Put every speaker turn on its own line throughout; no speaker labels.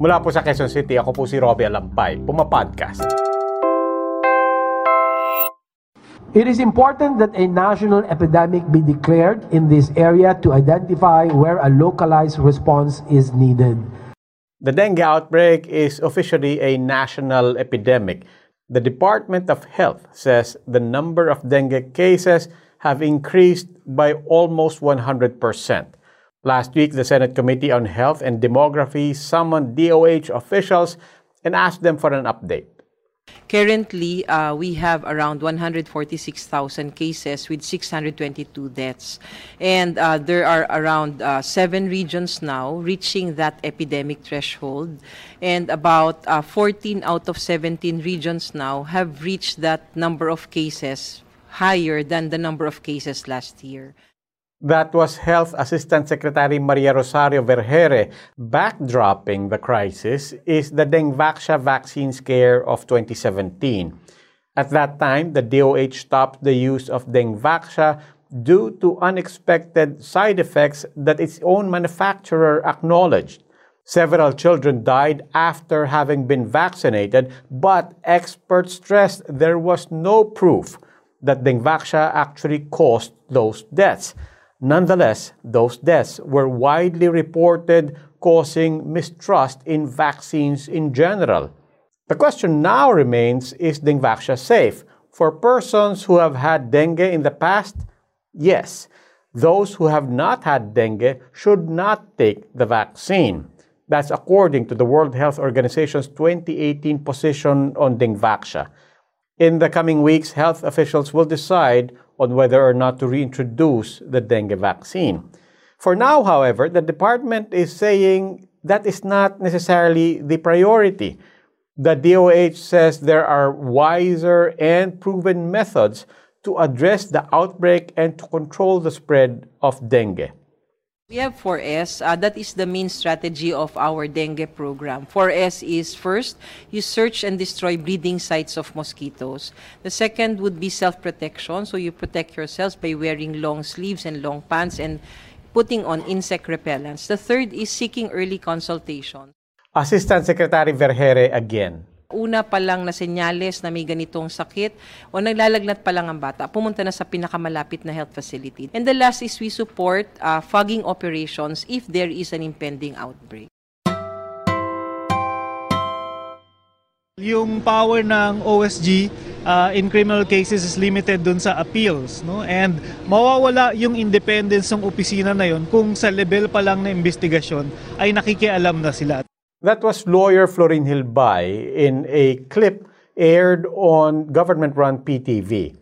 Mula po sa Quezon City, ako po si Robbie Alampay, Puma-podcast.
It is important that a national epidemic be declared in this area to identify where a localized response is needed.
The dengue outbreak is officially a national epidemic. The Department of Health says the number of dengue cases have increased by almost 100%. Last week, the Senate Committee on Health and Demography summoned DOH officials and asked them for an update.
Currently, uh, we have around 146,000 cases with 622 deaths. And uh, there are around uh, seven regions now reaching that epidemic threshold. And about uh, 14 out of 17 regions now have reached that number of cases higher than the number of cases last year.
That was Health Assistant Secretary Maria Rosario Vergeire. Backdropping the crisis is the Dengvaxia vaccine scare of 2017. At that time, the DOH stopped the use of Dengvaxia due to unexpected side effects that its own manufacturer acknowledged. Several children died after having been vaccinated, but experts stressed there was no proof that Dengvaxia actually caused those deaths. Nonetheless, those deaths were widely reported, causing mistrust in vaccines in general. The question now remains is Dengvaxia safe? For persons who have had dengue in the past, yes. Those who have not had dengue should not take the vaccine. That's according to the World Health Organization's 2018 position on Dengvaxia. In the coming weeks, health officials will decide on whether or not to reintroduce the dengue vaccine. For now, however, the department is saying that is not necessarily the priority. The DOH says there are wiser and proven methods to address the outbreak and to control the spread of dengue.
We have 4S. Uh, that is the main strategy of our dengue program. 4S is first, you search and destroy breeding sites of mosquitoes. The second would be self-protection. So you protect yourselves by wearing long sleeves and long pants and putting on insect repellents. The third is seeking early consultation.
Assistant Secretary Vergeire again.
Una pa lang na senyales na may ganitong sakit o naglalagnat pa lang ang bata, pumunta na sa pinakamalapit na health facility. And the last is we support uh, fogging operations if there is an impending outbreak.
Yung power ng OSG uh, in criminal cases is limited dun sa appeals. No? And mawawala yung independence ng opisina na yon kung sa level pa lang na investigasyon ay nakikialam na sila.
That was lawyer Florin Hilbay in a clip aired on government run PTV.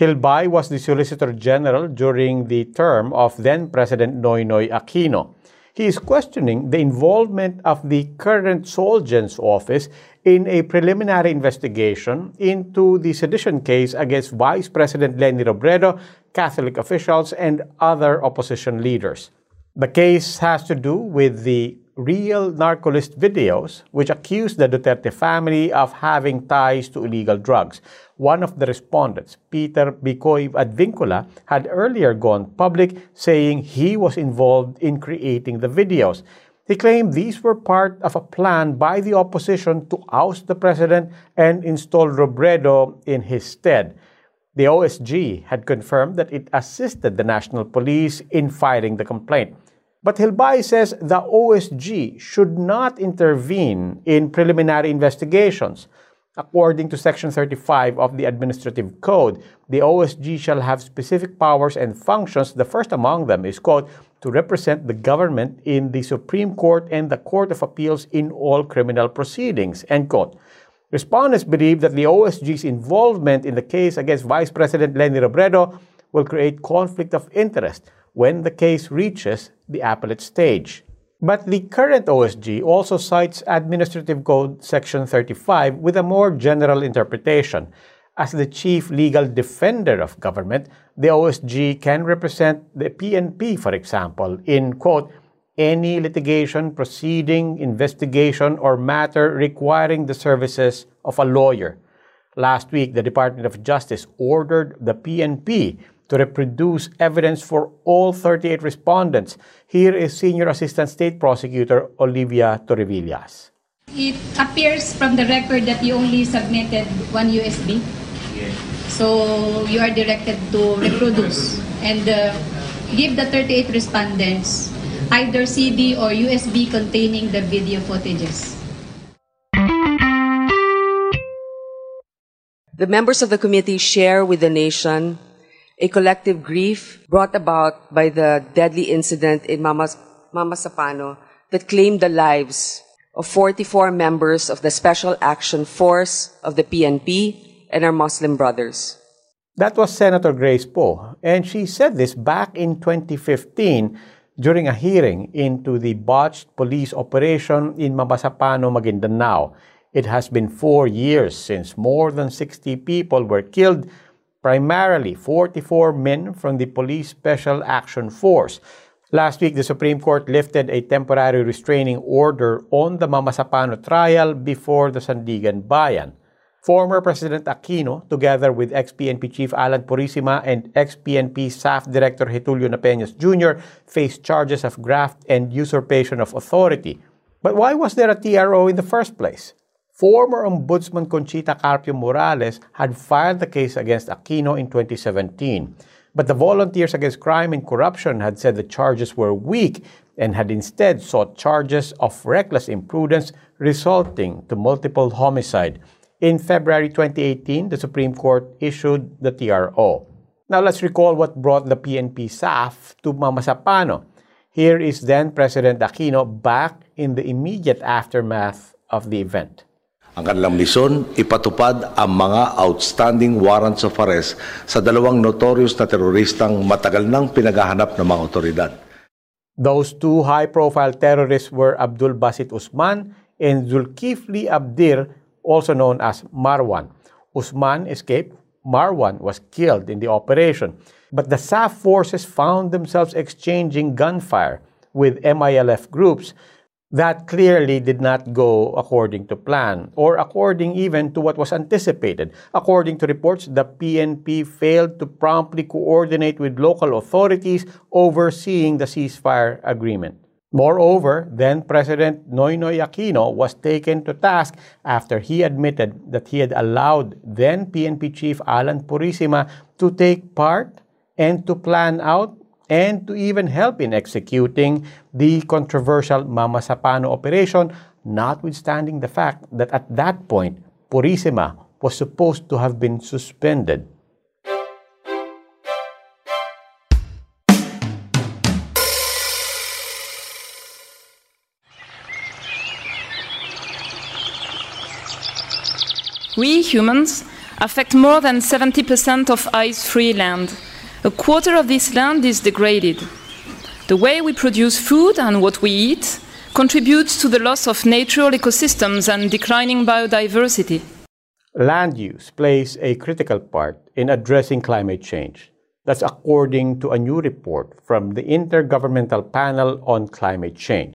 Hilbay was the Solicitor General during the term of then President Noynoy Aquino. He is questioning the involvement of the current Solgen's office in a preliminary investigation into the sedition case against Vice President Leni Robredo, Catholic officials, and other opposition leaders. The case has to do with the real narcolist videos which accuse the Duterte family of having ties to illegal drugs. One of the respondents, Peter Bikoy Advincula, had earlier gone public saying he was involved in creating the videos. He claimed these were part of a plan by the opposition to oust the president and install Robredo in his stead. The OSG had confirmed that it assisted the national police in filing the complaint. But Hilbay says the OSG should not intervene in preliminary investigations. According to Section 35 of the Administrative Code, the OSG shall have specific powers and functions. The first among them is, quote, to represent the government in the Supreme Court and the Court of Appeals in all criminal proceedings, end quote. Respondents believe that the OSG's involvement in the case against Vice President Leni Robredo will create conflict of interest when the case reaches the appellate stage. But the current OSG also cites Administrative Code Section 35 with a more general interpretation. As the chief legal defender of government, the OSG can represent the PNP, for example, in quote, any litigation, proceeding, investigation, or matter requiring the services of a lawyer. Last week, the Department of Justice ordered the PNP to reproduce evidence for all 38 respondents. Here is Senior Assistant State Prosecutor Olivia Torrevillas.
It appears from the record that you only submitted one USB. Yes. So you are directed to reproduce and uh, give the 38 respondents either CD or USB containing the video footages.
The members of the committee share with the nation a collective grief brought about by the deadly incident in Mama, Sapano that claimed the lives of 44 members of the Special Action Force of the PNP and our Muslim brothers.
That was Senator Grace Poe, and she said this back in 2015 during a hearing into the botched police operation in Mamasapano, Maguindanao. It has been four years since more than 60 people were killed primarily 44 men from the Police Special Action Force. Last week, the Supreme Court lifted a temporary restraining order on the Mamasapano trial before the Sandiganbayan. Former President Aquino, together with ex-PNP Chief Alan Purisima and ex-PNP SAF Director Getulio Napeñas Jr., faced charges of graft and usurpation of authority. But why was there a TRO in the first place? Former Ombudsman Conchita Carpio Morales had filed the case against Aquino in 2017, but the Volunteers Against Crime and Corruption had said the charges were weak and had instead sought charges of reckless imprudence resulting to multiple homicide. In February 2018, the Supreme Court issued the TRO. Now let's recall what brought the PNP SAF to Mama Mamasapano. Here is then President Aquino back in the immediate aftermath of the event.
Ang kanilang misyon, ipatupad ang mga outstanding warrants of arrest sa dalawang notorious na teroristang matagal nang pinaghahanap ng mga otoridad.
Those two high-profile terrorists were Abdul Basit Usman and Zulkifli Abdir, also known as Marwan. Usman escaped. Marwan was killed in the operation. But the SAF forces found themselves exchanging gunfire with MILF groups that clearly did not go according to plan or according even to what was anticipated. According to reports, the PNP failed to promptly coordinate with local authorities overseeing the ceasefire agreement. Moreover, then President Noynoy Aquino was taken to task after he admitted that he had allowed then PNP Chief Alan Purisima to take part and to plan out and to even help in executing the controversial Mamasapano operation, notwithstanding the fact that at that point, Purisima was supposed to have been suspended.
We humans affect more than 70% of ice free land a quarter of this land is degraded. The way we produce food and what we eat contributes to the loss of natural ecosystems and declining biodiversity.
Land use plays a critical part in addressing climate change. That's according to a new report from the Intergovernmental Panel on Climate Change.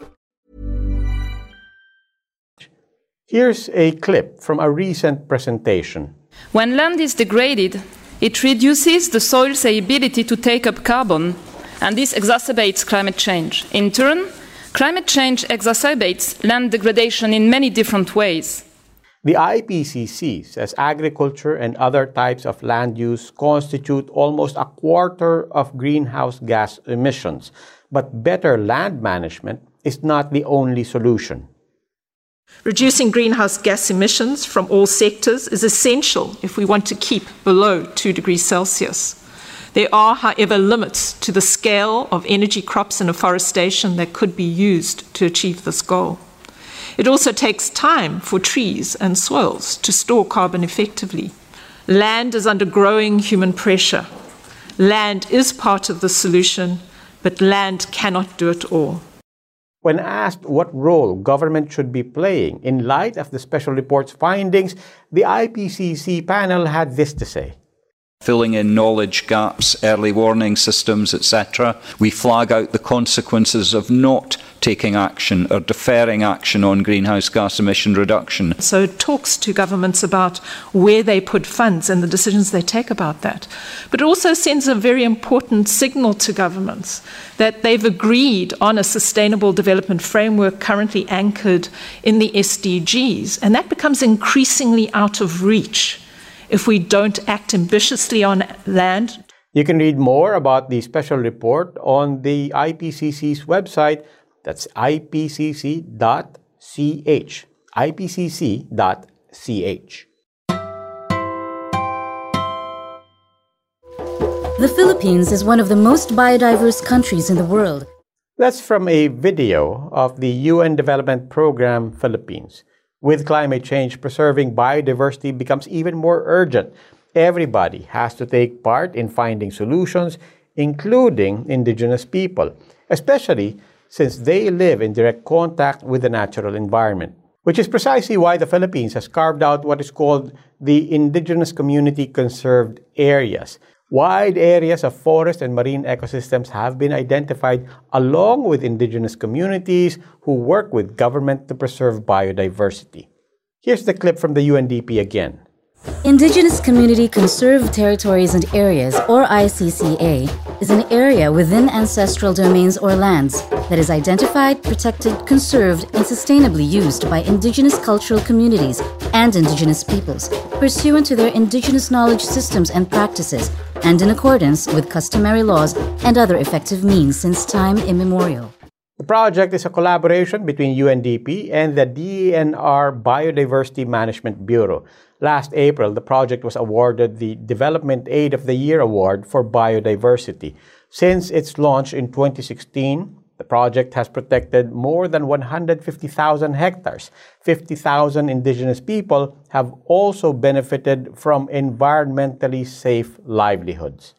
Here's a clip from a recent presentation.
When land is degraded, it reduces the soil's ability to take up carbon, and this exacerbates climate change. In turn, climate change exacerbates land degradation in many different ways.
The IPCC says agriculture and other types of land use constitute almost a quarter of greenhouse gas emissions, but better land management is not the only solution.
Reducing greenhouse gas emissions from all sectors is essential if we want to keep below 2 degrees Celsius. There are, however, limits to the scale of energy crops and afforestation that could be used to achieve this goal. It also takes time for trees and soils to store carbon effectively. Land is under growing human pressure. Land is part of the solution, but land cannot do it all.
When asked what role government should be playing in light of the special report's findings, the IPCC panel had this to say.
Filling in knowledge gaps, early warning systems, etc. We flag out the consequences of not taking action or deferring action on greenhouse gas emission reduction.
So it talks to governments about where they put funds and the decisions they take about that. But it also sends a very important signal to governments that they've agreed on a sustainable development framework currently anchored in the SDGs. And that becomes increasingly out of reach if we don't act ambitiously on land.
You can read more about the special report on the IPCC's website. That's ipcc.ch. ipcc.ch.
The Philippines is one of the most biodiverse countries in the world.
That's from a video of the UN Development Program Philippines. With climate change, preserving biodiversity becomes even more urgent. Everybody has to take part in finding solutions, including indigenous people, especially since they live in direct contact with the natural environment. Which is precisely why the Philippines has carved out what is called the Indigenous Community Conserved Areas. Wide areas of forest and marine ecosystems have been identified along with indigenous communities who work with government to preserve biodiversity. Here's the clip from the UNDP again.
Indigenous Community Conserved Territories and Areas, or ICCA, is an area within ancestral domains or lands that is identified, protected, conserved, and sustainably used by indigenous cultural communities and indigenous peoples, pursuant to their indigenous knowledge systems and practices, and in accordance with customary laws and other effective means since time immemorial.
The project is a collaboration between UNDP and the DENR Biodiversity Management Bureau. Last April, the project was awarded the Development Aid of the Year Award for Biodiversity. Since its launch in 2016, the project has protected more than 150,000 hectares. 50,000 indigenous people have also benefited from environmentally safe livelihoods.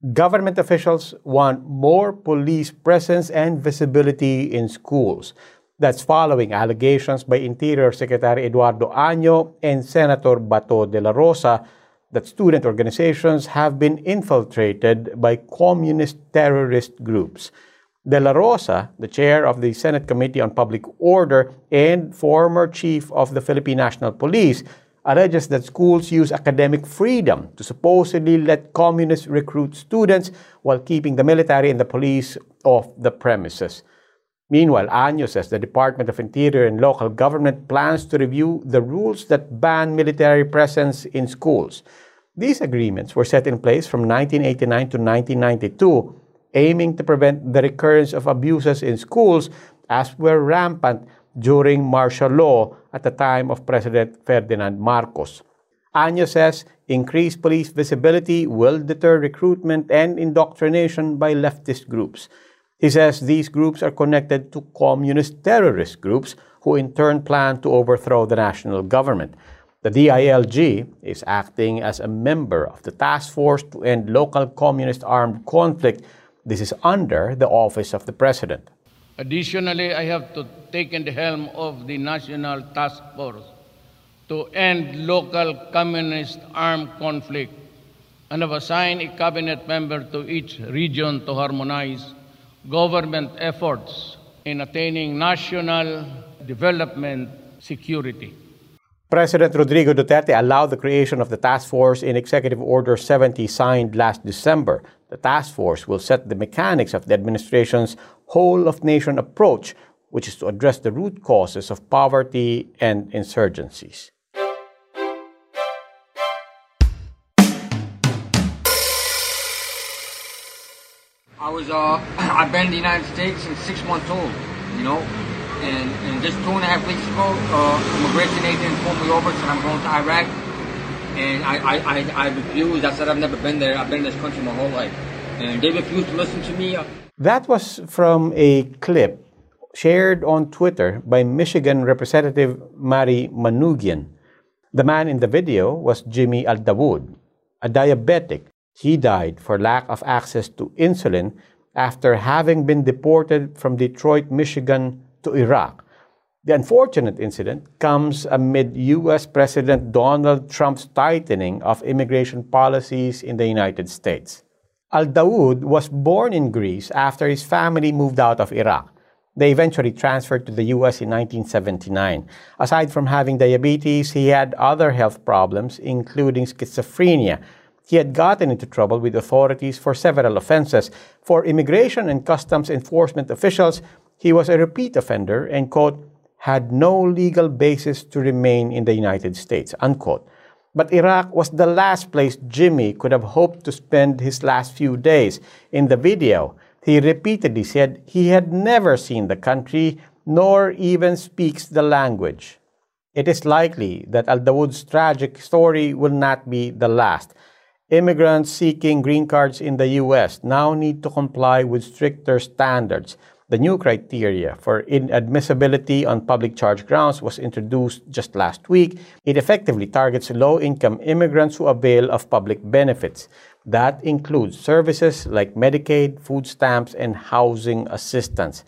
Government officials want more police presence and visibility in schools. That's following allegations by Interior Secretary Eduardo Año and Senator Bato de la Rosa that student organizations have been infiltrated by communist terrorist groups. De La Rosa, the chair of the Senate Committee on Public Order and former chief of the Philippine National Police, alleges that schools use academic freedom to supposedly let communists recruit students while keeping the military and the police off the premises. Meanwhile, Año says the Department of Interior and local government plans to review the rules that ban military presence in schools. These agreements were set in place from 1989 to 1992, aiming to prevent the recurrence of abuses in schools as were rampant during martial law at the time of President Ferdinand Marcos. Año says increased police visibility will deter recruitment and indoctrination by leftist groups. He says these groups are connected to communist terrorist groups who in turn plan to overthrow the national government. The DILG is acting as a member of the task force to end local communist armed conflict. This is under the office of the president.
Additionally, I have to taken the helm of the National Task Force to end local communist armed conflict and have assigned a cabinet member to each region to harmonize government efforts in attaining national development security.
President Rodrigo Duterte allowed the creation of the task force in Executive Order 70 signed last December. The task force will set the mechanics of the administration's whole of nation approach, which is to address the root causes of poverty and insurgencies.
I was uh, I've been in the United States since six months old, you know, and, and just two and a half weeks ago, uh, immigration agents pulled me over, said I'm going to Iraq. And I, I, I, I refused. I said I've never been there. I've been in this country my whole life. And they refused to listen to me.
That was from a clip shared on Twitter by Michigan Representative Mari Manoogian. The man in the video was Jimmy Aldaoud, a diabetic. He died for lack of access to insulin after having been deported from Detroit, Michigan to Iraq. The unfortunate incident comes amid U.S. President Donald Trump's tightening of immigration policies in the United States. Aldaoud was born in Greece after his family moved out of Iraq. They eventually transferred to the US in 1979. Aside from having diabetes, he had other health problems, including schizophrenia. He had gotten into trouble with authorities for several offenses. For immigration and customs enforcement officials, he was a repeat offender and, quote, had no legal basis to remain in the United States, unquote. But Iraq was the last place Jimmy could have hoped to spend his last few days. In the video, he repeatedly said he had never seen the country nor even speaks the language. It is likely that Aldaoud's tragic story will not be the last. Immigrants seeking green cards in the U.S. now need to comply with stricter standards. The new criteria for inadmissibility on public charge grounds was introduced just last week. It effectively targets low income immigrants who avail of public benefits. That includes services like Medicaid, food stamps, and housing assistance.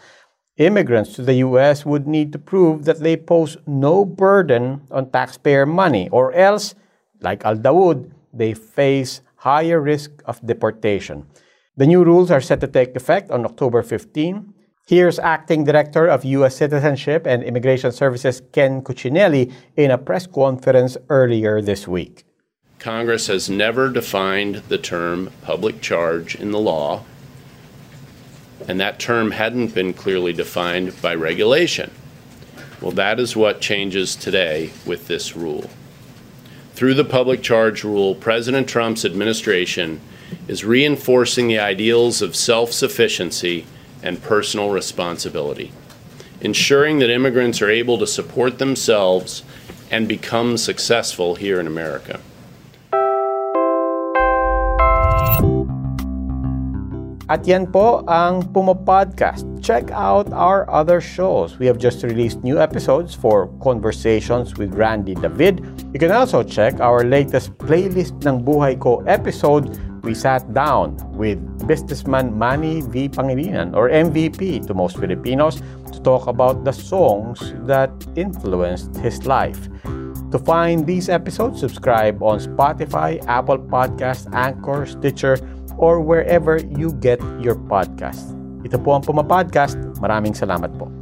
Immigrants to the U.S. would need to prove that they pose no burden on taxpayer money, or else, like Aldaoud, they face higher risk of deportation. The new rules are set to take effect on October 15. Here's Acting Director of U.S. Citizenship and Immigration Services Ken Cuccinelli in a press conference earlier this week.
Congress has never defined the term public charge in the law, and that term hadn't been clearly defined by regulation. Well, that is what changes today with this rule. Through the public charge rule, President Trump's administration is reinforcing the ideals of self sufficiency and personal responsibility, ensuring that immigrants are able to support themselves and become successful here in America.
At yan po ang Puma Podcast. Check out our other shows. We have just released new episodes for Conversations with Randy David. You can also check our latest playlist ng Buhay Ko episode we sat down with businessman Manny V. Pangilinan, or MVP to most Filipinos, to talk about the songs that influenced his life. To find these episodes, subscribe on Spotify, Apple Podcasts, Anchor, Stitcher, or wherever you get your podcast. Ito po ang Puma Podcast. Maraming salamat po.